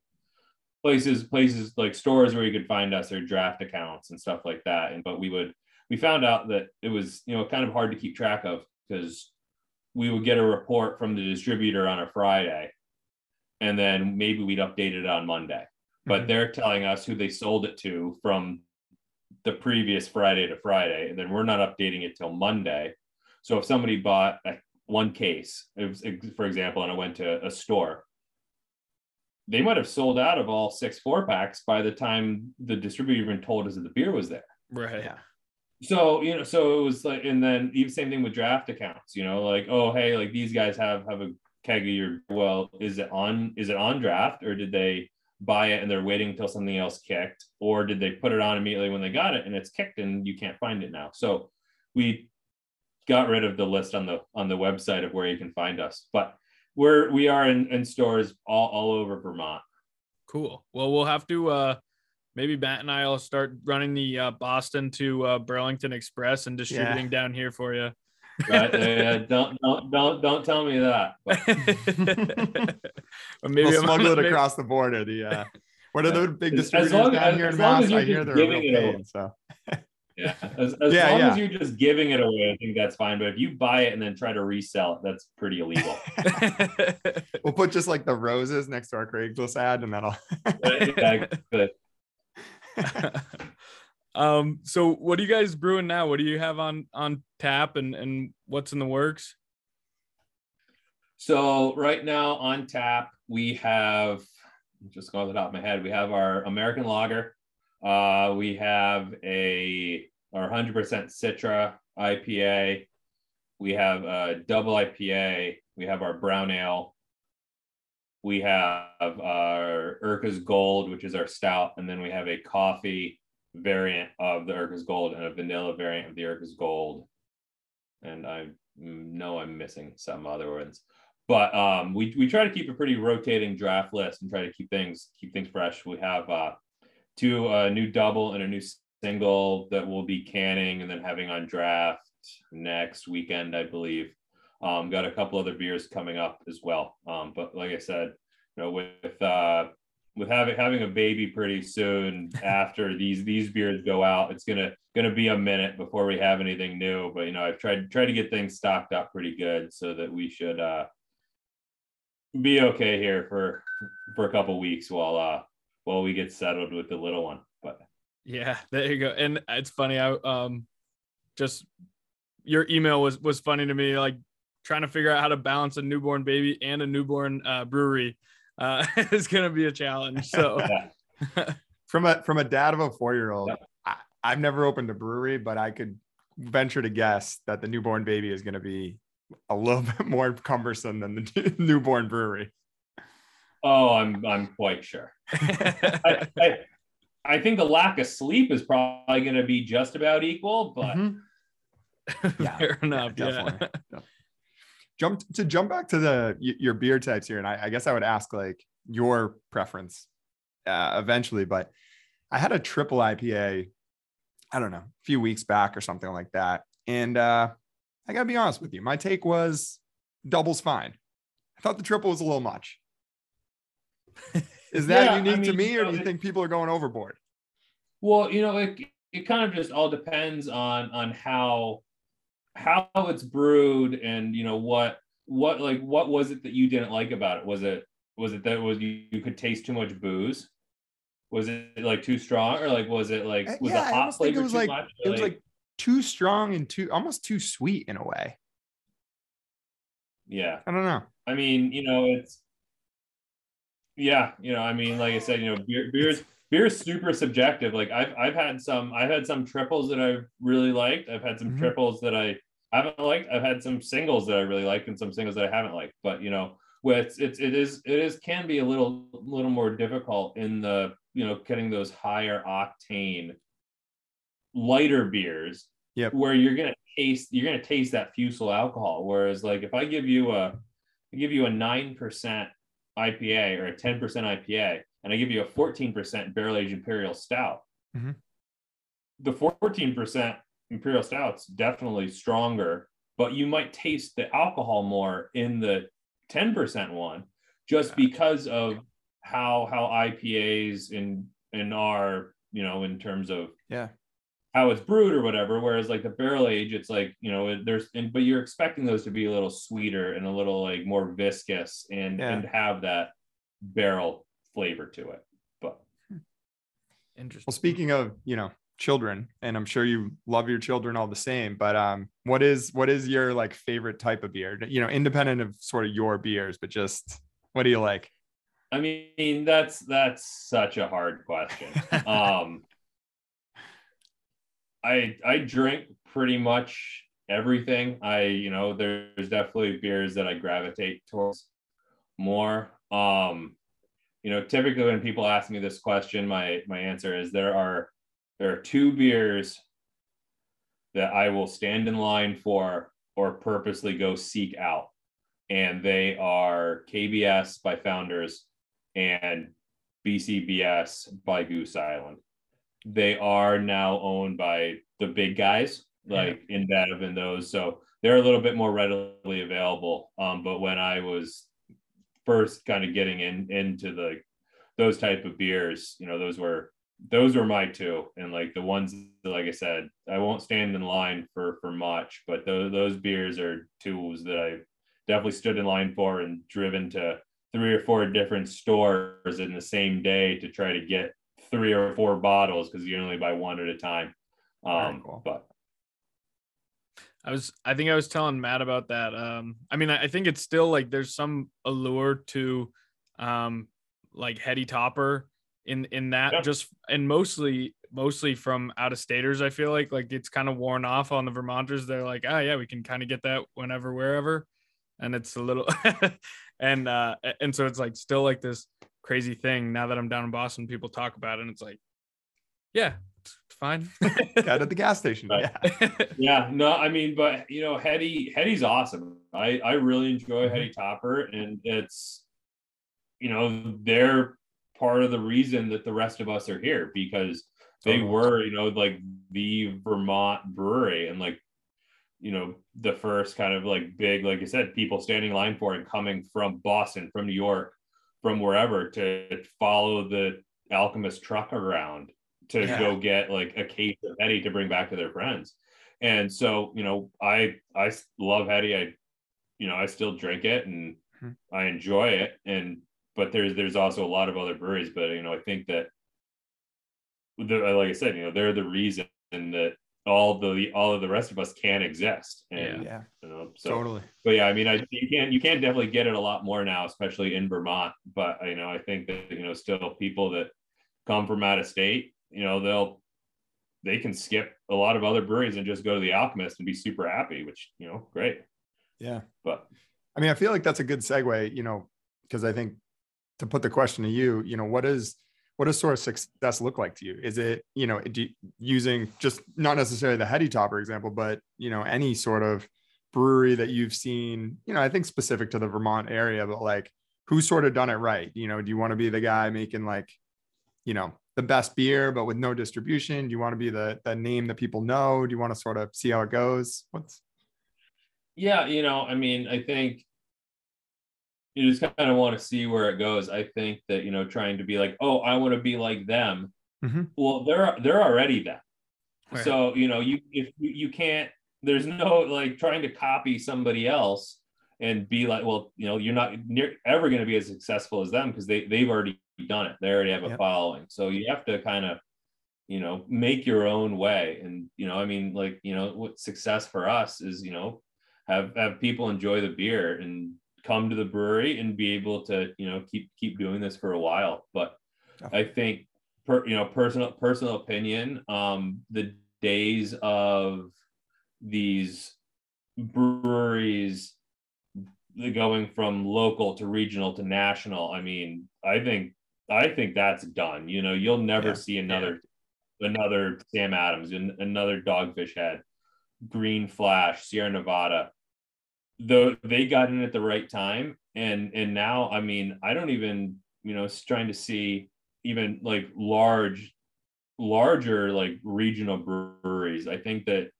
places places like stores where you could find us or draft accounts and stuff like that. And but we would we found out that it was you know kind of hard to keep track of because we would get a report from the distributor on a Friday, and then maybe we'd update it on Monday. But mm-hmm. they're telling us who they sold it to from the previous Friday to Friday, and then we're not updating it till Monday. So if somebody bought a, one case, was, for example, and I went to a store, they might have sold out of all six four packs by the time the distributor even told us that the beer was there. Right. Yeah. So you know, so it was like, and then even same thing with draft accounts. You know, like oh hey, like these guys have have a keg of your well, is it on is it on draft or did they buy it and they're waiting until something else kicked, or did they put it on immediately when they got it and it's kicked and you can't find it now? So we got rid of the list on the on the website of where you can find us, but we're we are in, in stores all, all over Vermont. Cool. Well, we'll have to uh maybe Matt and I will start running the uh, Boston to uh, Burlington Express and distributing yeah. down here for you. Right? yeah, don't don't don't don't tell me that. [LAUGHS] maybe we'll smuggle it maybe... across the border. The uh, what are the big distributors down as, here in Mass? I hear they're real pain, so. [LAUGHS] Yeah, as, as yeah, long yeah. as you're just giving it away, I think that's fine. But if you buy it and then try to resell it, that's pretty illegal. [LAUGHS] we'll put just like the roses next to our Craigslist ad, and that'll. yeah, good. Um. So, what are you guys brewing now? What do you have on on tap, and and what's in the works? So right now on tap we have just going off the top of my head, we have our American Lager. Uh, we have a our 100% Citra IPA. We have a double IPA. We have our brown ale. We have our Urka's Gold, which is our stout, and then we have a coffee variant of the Urka's Gold and a vanilla variant of the Urka's Gold. And I know I'm missing some other ones, but um, we we try to keep a pretty rotating draft list and try to keep things keep things fresh. We have uh, two a uh, new double and a new single that we'll be canning and then having on draft next weekend, I believe. Um, got a couple other beers coming up as well. Um, but like I said, you know, with uh, with having having a baby pretty soon [LAUGHS] after these these beers go out, it's gonna gonna be a minute before we have anything new. But you know, I've tried tried to get things stocked up pretty good so that we should uh, be okay here for for a couple weeks while uh while we get settled with the little one. But yeah, there you go. And it's funny. I um just your email was was funny to me. Like trying to figure out how to balance a newborn baby and a newborn uh, brewery uh, is going to be a challenge. So [LAUGHS] from a from a dad of a four year old, I've never opened a brewery, but I could venture to guess that the newborn baby is going to be a little [LAUGHS] bit more cumbersome than the [LAUGHS] newborn brewery. Oh, I'm I'm quite sure. I, I, I, think the lack of sleep is probably going to be just about equal, but mm-hmm. yeah, fair enough. Yeah, yeah. Jump to jump back to the your beer types here, and I, I guess I would ask like your preference uh, eventually, but I had a triple IPA, I don't know, a few weeks back or something like that, and uh, I gotta be honest with you, my take was double's fine. I thought the triple was a little much. Is [LAUGHS] that yeah, unique I mean, to me, or do you think people are going overboard? Well, you know, it it kind of just all depends on on how how it's brewed and you know what what like what was it that you didn't like about it? Was it was it that was you, you could taste too much booze? Was it like too strong, or like was it like uh, was yeah, the hot flavor it was like much, it was like too strong and too almost too sweet in a way. Yeah, I don't know. I mean, you know, it's yeah, you know, I mean, like I said, you know, beer, beer's beer is super subjective. Like I've I've had some I've had some triples that I've really liked. I've had some mm-hmm. triples that I haven't liked. I've had some singles that I really liked and some singles that I haven't liked. But you know, with it's it is it is can be a little little more difficult in the you know getting those higher octane lighter beers yeah where you're gonna taste you're gonna taste that fusel alcohol whereas like if i give you a I give you a nine percent IPA or a 10% IPA, and I give you a 14% barrel aged imperial stout, mm-hmm. the 14% imperial stout's definitely stronger, but you might taste the alcohol more in the 10% one just because of how how IPAs in in our you know in terms of yeah how it's brewed or whatever. Whereas like the barrel age, it's like you know there's and but you're expecting those to be a little sweeter and a little like more viscous and yeah. and have that barrel flavor to it. But interesting. Well, speaking of you know children, and I'm sure you love your children all the same. But um, what is what is your like favorite type of beer? You know, independent of sort of your beers, but just what do you like? I mean, that's that's such a hard question. [LAUGHS] um, I I drink pretty much everything. I you know there's definitely beers that I gravitate towards more. Um, you know, typically when people ask me this question, my my answer is there are there are two beers that I will stand in line for or purposely go seek out. And they are KBS by Founders and BCBS by Goose Island. They are now owned by the big guys like yeah. InBev and those. So they're a little bit more readily available. Um, but when I was first kind of getting in into the those type of beers, you know, those were those were my two. And like the ones like I said, I won't stand in line for for much, but those those beers are tools that I definitely stood in line for and driven to three or four different stores in the same day to try to get three or four bottles because you only buy one at a time. Um, cool. But I was, I think I was telling Matt about that. Um, I mean, I, I think it's still like there's some allure to, um, like heady topper in in that yep. just and mostly mostly from out of staters. I feel like like it's kind of worn off on the Vermonters. They're like, oh yeah, we can kind of get that whenever, wherever, and it's a little, [LAUGHS] and uh, and so it's like still like this crazy thing. Now that I'm down in Boston, people talk about it, and it's like, yeah, fine. [LAUGHS] Out at the gas station. But, yeah. [LAUGHS] yeah. No, I mean, but you know, Heady, Heady's awesome. I, I really enjoy mm-hmm. Heady Topper and it's, you know, they're part of the reason that the rest of us are here because they were, you know, like the Vermont brewery and like, you know, the first kind of like big, like I said, people standing line for and coming from Boston, from New York, from wherever to follow the alchemist truck around to yeah. go get like a case of Heady to bring back to their friends. And so, you know, I I love Heady. I, you know, I still drink it and hmm. I enjoy it. And but there's there's also a lot of other breweries. But you know, I think that the, like I said, you know, they're the reason that all the all of the rest of us can exist. And, yeah, you know, so, totally. But yeah, I mean, I you can't you can't definitely get it a lot more now, especially in Vermont. But you know, I think that you know, still people that come from out of state you know they'll they can skip a lot of other breweries and just go to the alchemist and be super happy which you know great. Yeah. But i mean i feel like that's a good segue you know because i think to put the question to you you know what is what does sort of success look like to you? Is it you know do, using just not necessarily the heady topper example but you know any sort of brewery that you've seen you know i think specific to the vermont area but like who's sort of done it right? You know do you want to be the guy making like you know the best beer, but with no distribution? Do you want to be the the name that people know? Do you want to sort of see how it goes? What's yeah, you know, I mean, I think you just kind of want to see where it goes. I think that you know, trying to be like, oh, I want to be like them. Mm-hmm. Well, they're they're already them. Right. So you know, you if you can't, there's no like trying to copy somebody else and be like, well, you know, you're not near, ever going to be as successful as them because they they've already done it. They already have a yep. following. So you have to kind of, you know, make your own way. And, you know, I mean, like, you know, what success for us is, you know, have have people enjoy the beer and come to the brewery and be able to, you know, keep keep doing this for a while. But I think per, you know, personal personal opinion, um, the days of these breweries going from local to regional to national i mean i think I think that's done. You know, you'll never yeah. see another yeah. another Sam Adams and another Dogfish Head, Green Flash, Sierra Nevada. Though they got in at the right time, and and now I mean I don't even you know trying to see even like large, larger like regional breweries. I think that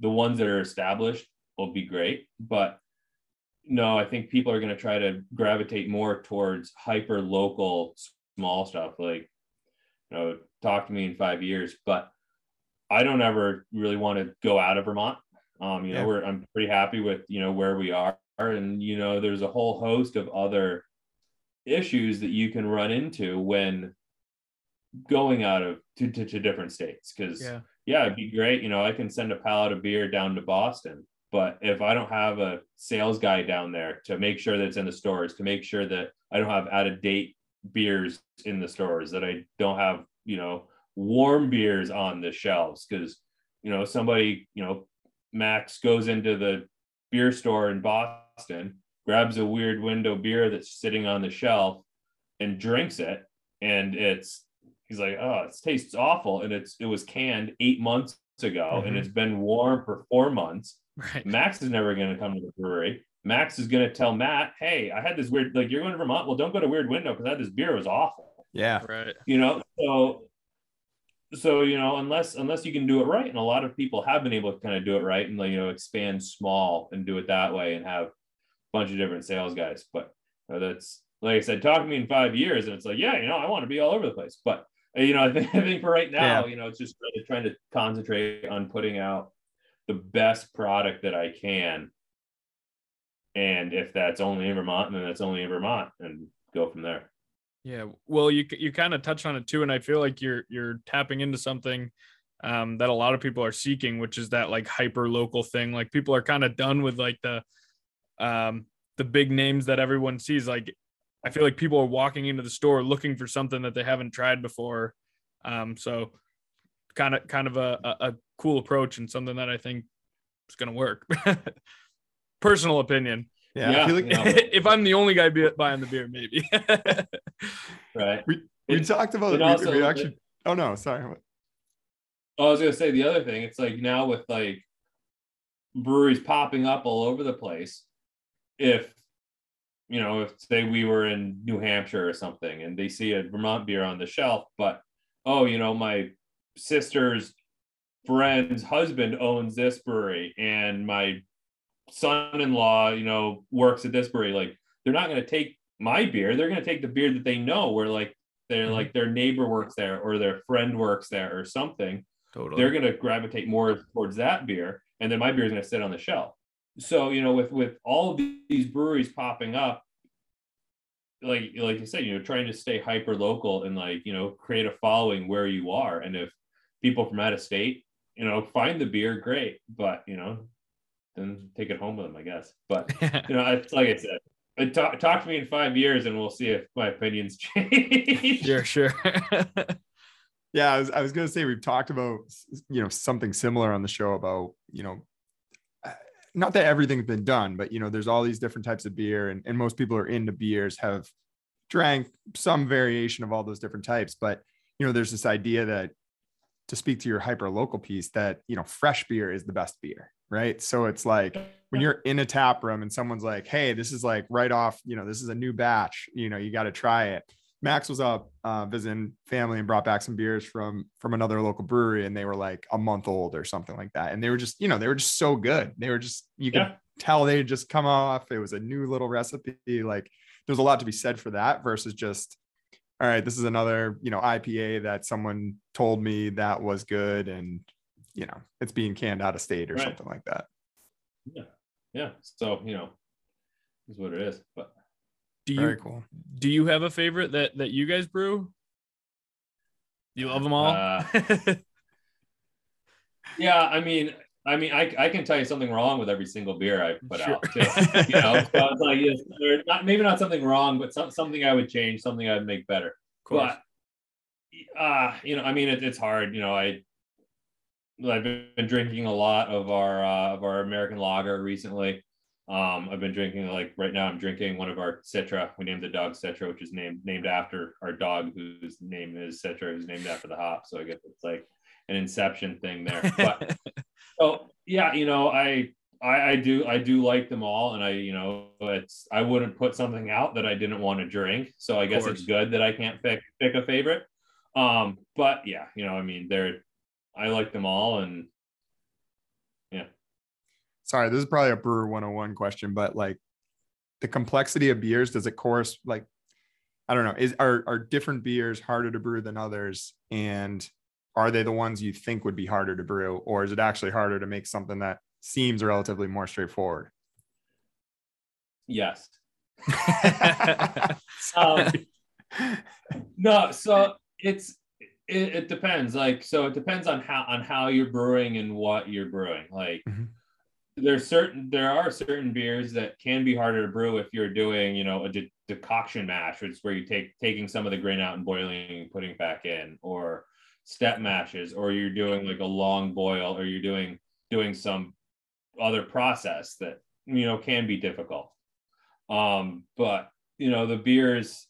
the ones that are established will be great, but no, I think people are going to try to gravitate more towards hyper local small stuff like you know talk to me in five years but i don't ever really want to go out of vermont um you know we're i'm pretty happy with you know where we are and you know there's a whole host of other issues that you can run into when going out of to, to, to different states because yeah. yeah it'd be great you know i can send a pallet of beer down to boston but if i don't have a sales guy down there to make sure that it's in the stores to make sure that i don't have out of date beers in the stores that I don't have, you know, warm beers on the shelves because, you know, somebody, you know, Max goes into the beer store in Boston, grabs a weird window beer that's sitting on the shelf and drinks it. And it's, he's like, oh, it tastes awful. And it's, it was canned eight months ago mm-hmm. and it's been warm for four months. Right. Max is never going to come to the brewery. Max is going to tell Matt, hey, I had this weird, like, you're going to Vermont. Well, don't go to Weird Window because I had this beer. It was awful. Yeah. Right. You know, so, so, you know, unless, unless you can do it right. And a lot of people have been able to kind of do it right and, like, you know, expand small and do it that way and have a bunch of different sales guys. But you know, that's, like I said, talk to me in five years. And it's like, yeah, you know, I want to be all over the place. But, you know, [LAUGHS] I think, I think for right now, yeah. you know, it's just really trying to concentrate on putting out the best product that I can and if that's only in Vermont, then that's only in Vermont, and go from there. Yeah, well, you you kind of touched on it too, and I feel like you're you're tapping into something um, that a lot of people are seeking, which is that like hyper local thing. Like people are kind of done with like the um, the big names that everyone sees. Like I feel like people are walking into the store looking for something that they haven't tried before. Um, so kind of kind of a, a, a cool approach and something that I think is going to work. [LAUGHS] personal opinion. Yeah, yeah I feel like [LAUGHS] if I'm the only guy buying the beer, maybe. [LAUGHS] right. We, we it, talked about it. Also, we actually. Oh no, sorry. Oh, I was gonna say the other thing. It's like now with like breweries popping up all over the place. If you know, if say we were in New Hampshire or something, and they see a Vermont beer on the shelf, but oh, you know, my sister's friend's husband owns this brewery, and my son-in-law, you know, works at this brewery, like they're not going to take my beer. They're going to take the beer that they know where like they're mm-hmm. like their neighbor works there or their friend works there or something. Totally. They're going to gravitate more towards that beer. And then my beer is going to sit on the shelf. So, you know, with, with all of these breweries popping up, like, like you said, you know, trying to stay hyper local and like, you know, create a following where you are. And if people from out of state, you know, find the beer, great. But, you know, then take it home with them, I guess. But [LAUGHS] you know, it's like I said, talk, talk to me in five years, and we'll see if my opinions [LAUGHS] change. Sure, sure. [LAUGHS] yeah, I was, I was gonna say we've talked about you know something similar on the show about you know uh, not that everything's been done, but you know, there's all these different types of beer, and, and most people are into beers, have drank some variation of all those different types. But you know, there's this idea that to speak to your hyper local piece, that you know, fresh beer is the best beer right? So it's like when you're in a tap room and someone's like, "Hey, this is like right off, you know, this is a new batch, you know, you got to try it." Max was up uh, visiting family and brought back some beers from from another local brewery, and they were like a month old or something like that, and they were just, you know, they were just so good. They were just, you could yeah. tell they just come off. It was a new little recipe. Like there's a lot to be said for that versus just all right, this is another, you know, IPA that someone told me that was good and you know it's being canned out of state or right. something like that yeah yeah so you know is what it is but do you Very cool do you have a favorite that that you guys brew you love them all uh, [LAUGHS] yeah i mean I mean, I, I can tell you something wrong with every single beer I put sure. out. Too. You know, so it's like it's not, maybe not something wrong, but some, something I would change, something I'd make better. But uh, you know, I mean, it, it's hard. You know, I I've been drinking a lot of our uh, of our American lager recently. Um, I've been drinking like right now. I'm drinking one of our Citra. We named the dog Citra, which is named named after our dog, whose name is Citra, who's named after the hop. So I guess it's like an Inception thing there. But [LAUGHS] so yeah, you know, I, I I do I do like them all, and I you know it's I wouldn't put something out that I didn't want to drink. So I guess it's good that I can't pick pick a favorite. Um, but yeah, you know, I mean, they're I like them all, and yeah. Sorry, this is probably a brewer 101 question, but like the complexity of beers, does it course like I don't know, is are are different beers harder to brew than others? And are they the ones you think would be harder to brew, or is it actually harder to make something that seems relatively more straightforward? Yes. [LAUGHS] [LAUGHS] um, no, so it's it, it, depends. Like, so it depends on how on how you're brewing and what you're brewing. Like, mm-hmm. There's certain there are certain beers that can be harder to brew if you're doing you know a de- decoction mash which is where you take taking some of the grain out and boiling and putting back in or step mashes or you're doing like a long boil or you're doing doing some other process that you know can be difficult. Um but you know the beers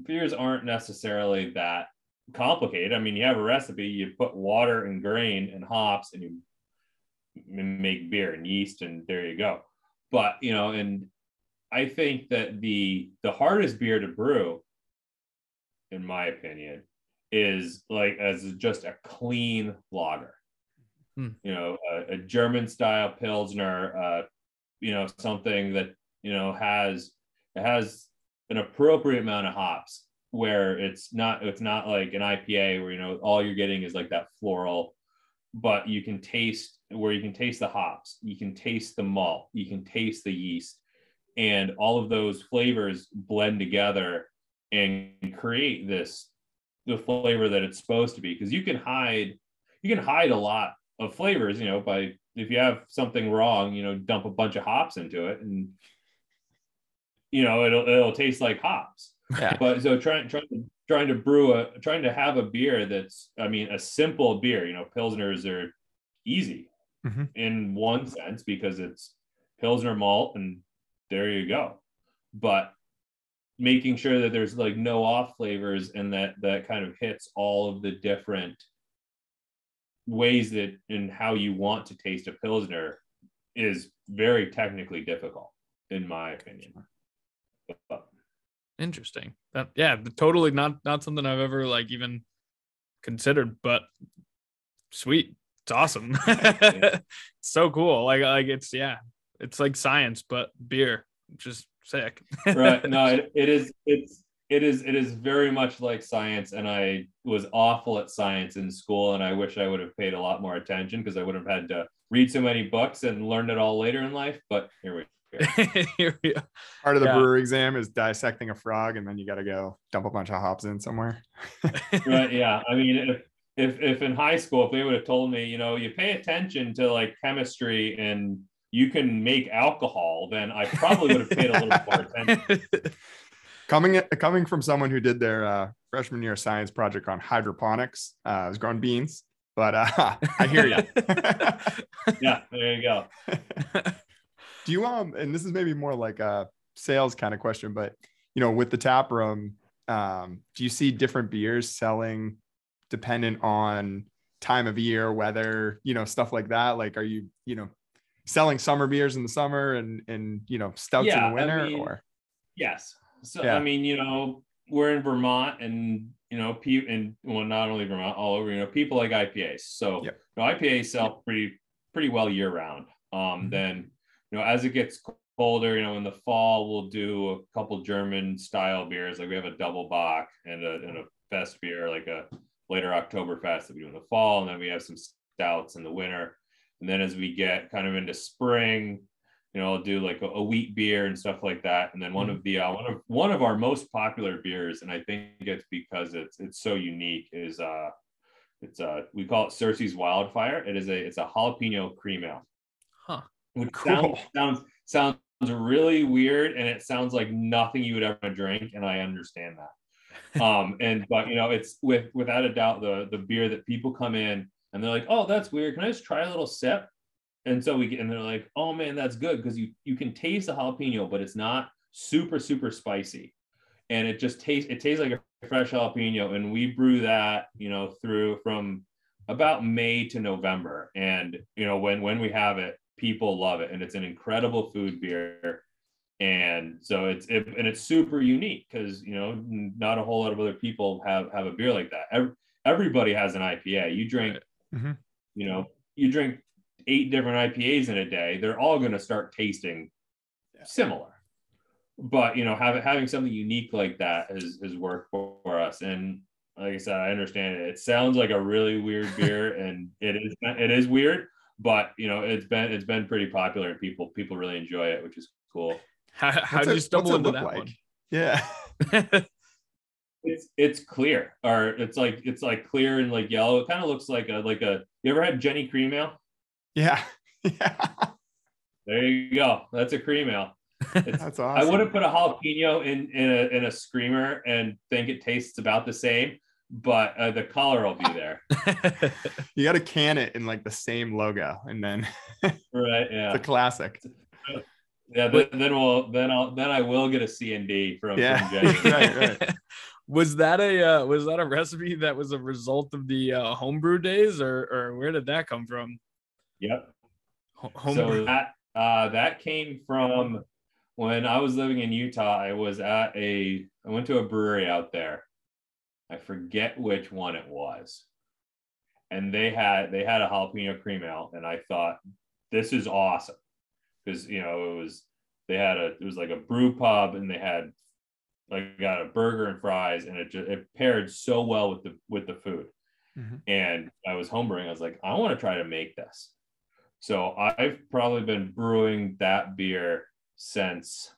beers aren't necessarily that complicated. I mean you have a recipe you put water and grain and hops and you make beer and yeast and there you go but you know and i think that the the hardest beer to brew in my opinion is like as just a clean lager Hmm. you know a, a german style pilsner uh you know something that you know has it has an appropriate amount of hops where it's not it's not like an ipa where you know all you're getting is like that floral but you can taste where you can taste the hops, you can taste the malt, you can taste the yeast, and all of those flavors blend together and create this the flavor that it's supposed to be. Because you can hide you can hide a lot of flavors, you know, by if you have something wrong, you know, dump a bunch of hops into it and you know it'll it'll taste like hops. Yeah. But so trying trying to trying to brew a trying to have a beer that's I mean a simple beer, you know, pilsners are easy Mhm. in one sense because it's pilsner malt and there you go. But making sure that there's like no off flavors and that that kind of hits all of the different ways that and how you want to taste a pilsner is very technically difficult in my opinion. But, Interesting. That yeah, totally not not something I've ever like even considered, but sweet. It's awesome. [LAUGHS] it's [LAUGHS] so cool. Like like it's yeah, it's like science, but beer. Just sick. right no [LAUGHS] it, it is it's it is it is very much like science and i was awful at science in school and i wish i would have paid a lot more attention because i would have had to read so many books and learn it all later in life but here we go Here we are. Part of the Yeah. brewer exam is dissecting a frog, and then you got to go dump a bunch of hops in somewhere. right yeah i mean if, if if in high school if they would have told me you know you pay attention to like chemistry and you can make alcohol then i probably would have paid a little more [LAUGHS] attention Coming coming from someone who did their uh, freshman year science project on hydroponics, uh, I was growing beans, but uh, [LAUGHS] I hear you. [LAUGHS] yeah there you go Do you um and this is maybe more like a sales kind of question, but you know, with the tap room, um, do you see different beers selling dependent on time of year, weather, you know, stuff like that? Like are you, you know, selling summer beers in the summer and and you know, stouts Yeah, in the winter mean, or Yes. So Yeah. I mean, you know, we're in Vermont, and you know, pe- and well, not only Vermont, all over. You know, people like IPAs. So Yep. you know, IPAs sell pretty pretty well year round. Um, Mhm. then you know, as it gets colder, you know, in the fall, we'll do a couple German style beers. Like we have a double bock and a and a fest beer, like a later Oktoberfest that we do in the fall, and then we have some stouts in the winter. And then as we get kind of into spring, you know, I'll do like a, a wheat beer and stuff like that. And then one of the uh, one of one of our most popular beers, and I think it's because it's it's so unique, is uh it's uh we call it Cersei's Wildfire. It is a it's a jalapeno cream ale. Huh. Which Cool. sounds, sounds sounds really weird and it sounds like nothing you would ever drink, and I understand that. Um and but you know it's with without a doubt the the beer that people come in and they're like oh that's weird. Can i just try a little sip and so we get and they're like oh man that's good because you you can taste the jalapeno but it's not super super spicy. And it just tastes it tastes like a fresh jalapeno. And we brew that you know through from about may to november. And you know when when we have it people love it. And it's an incredible food beer and so it's it, and it's super unique because you know not a whole lot of other people have have a beer like that. Ev- everybody has an ipa you drink Mhm. you know you drink eight different ipas in a day they're all going to start tasting Yeah. similar. But you know having having something unique like that has has worked for, for us. And like i said i understand it. It sounds like a really weird [LAUGHS] beer and it is it is weird but you know it's been it's been pretty popular and people people really enjoy it which is cool How how did it- you stumble into that like? Yeah. [LAUGHS] it's it's clear or it's like it's like clear and like yellow it kind of looks like a like a you ever had Genny cream ale Yeah. [LAUGHS] Yeah. There you go. That's a cream ale. [LAUGHS] It's- That's I would have put a jalapeno in in a in a screamer and think it tastes about the same, but uh, the color will be there. You got to can it in like the same logo, and then Right? it's Yeah. a classic. Yeah. Then, then we'll then I'll then I will get a C and D from, Yeah. from [LAUGHS] Genny. Right, right. [LAUGHS] was that a uh, was that a recipe that was a result of the uh, homebrew days, or or where did that come from? Yep. Ho- So Homebrew. that uh, that came from when I was living in Utah. I was at a I went to a brewery out there. I forget which one it was, and they had they had a jalapeno cream ale, and I thought this is awesome because you know it was they had a it was like a brew pub, and they had like got a burger and fries, and it just it paired so well with the with the food. Mhm. And I was homebrewing. I was like, I want to try to make this. So I've probably been brewing that beer since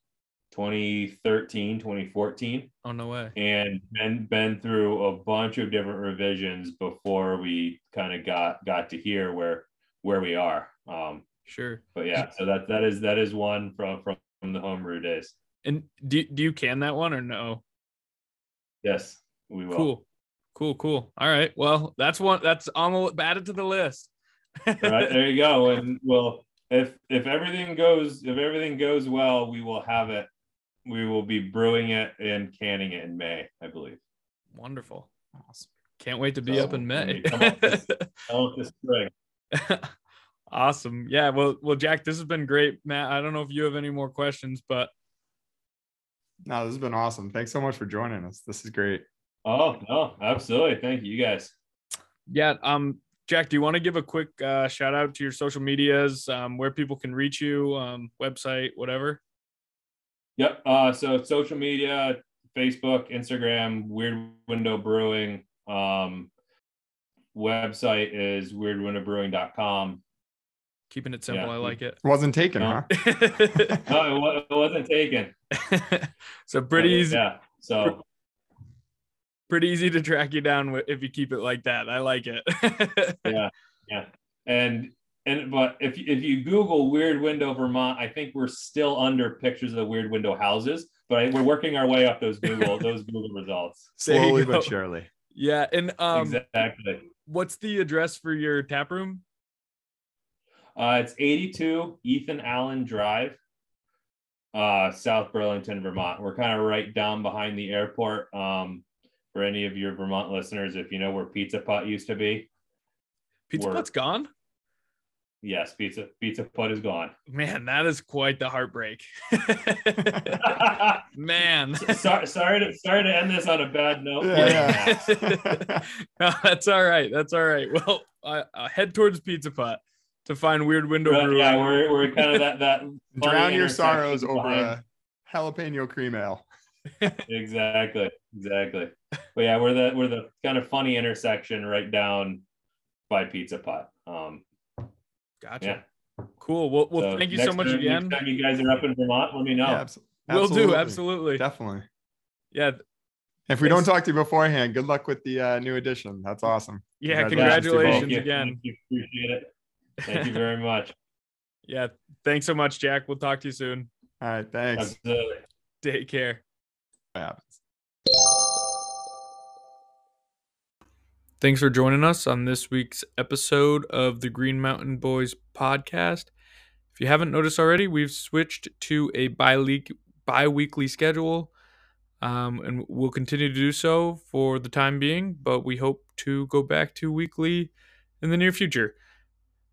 2013, 2014, oh no way. and been been through a bunch of different revisions before we kind of got got to here where where we are. Um, Sure. but yeah, so that that is that is one from from, the homebrew days. And do do you can that one or no? Yes, we will. Cool. Cool, cool. All right. Well, that's one that's on the added to the list. Right, there you go. [LAUGHS] And well, if if everything goes if everything goes well, we will have it. We will be brewing it and canning it in May, I believe. Wonderful. Awesome. Can't wait to be So, up in May. come up with- Oh, this spring. [LAUGHS] awesome. Yeah. Well, well, Jack, this has been great, Matt. I don't know if you have any more questions, but No, this has been awesome. Thanks so much for joining us. This is great. Oh no, absolutely. Thank you, you guys. yeah. Um, Jack, do you want to give a quick uh, shout out to your social medias, um, where people can reach you, um, website, whatever? Yep. Uh, so social media, Facebook, Instagram, Weird Window Brewing. Um, website is weirdwindowbrewing.com. Keeping it simple. Yeah. I like it. Wasn't taken, No. huh? [LAUGHS] No, it, wa- it wasn't taken. [LAUGHS] so pretty easy. Yeah. So Pretty easy to track you down if you keep it like that. I like it. [LAUGHS] yeah, yeah. And and but if you- if you Google Weird Window Vermont, I think we're still under pictures of the Weird Window houses, but I, we're working our way up those Google those Google results. There you Slowly go. but surely. Yeah, and um, exactly. what's the address for your tap room? Uh, it's 82 Ethan Allen Drive, uh, South Burlington, Vermont. We're kind of right down behind the airport. Um, for any of your Vermont listeners, if you know where Pizza Putt used to be, Pizza Word. Putt's gone. yes, Pizza Pizza Putt is gone. [LAUGHS] Man, that is quite the heartbreak. [LAUGHS] Man, sorry, sorry to sorry to end this on a bad note. Yeah, but, [LAUGHS] No, that's all right. That's all right. Well, I, I head towards Pizza Putt to find Weird Window Right, Brewing. yeah, we're, we're kind of that that [LAUGHS] Drown your intersection sorrows over a jalapeno cream ale. [LAUGHS] exactly exactly but yeah we're the we're the kind of funny intersection right down by Pizza Putt um Gotcha. yeah Cool. Well, well so thank you so much time- again. next time you guys are up in vermont let me know Yeah, abs- Will do. absolutely. Absolutely. Definitely. Yeah. If we Yes. don't talk to you beforehand, good luck with the uh, new edition. That's awesome. Yeah. Congratulations. Congratulations again. Thank you. appreciate it thank you very much [LAUGHS] Yeah. Thanks so much, Jack. We'll talk to you soon. All right. Thanks. Absolutely. Take care. What happens? Thanks for joining us on this week's episode of the Green Mountain Boys podcast. If you haven't noticed already, we've switched to a bi weekly schedule, um, and we'll continue to do so for the time being, but we hope to go back to weekly in the near future.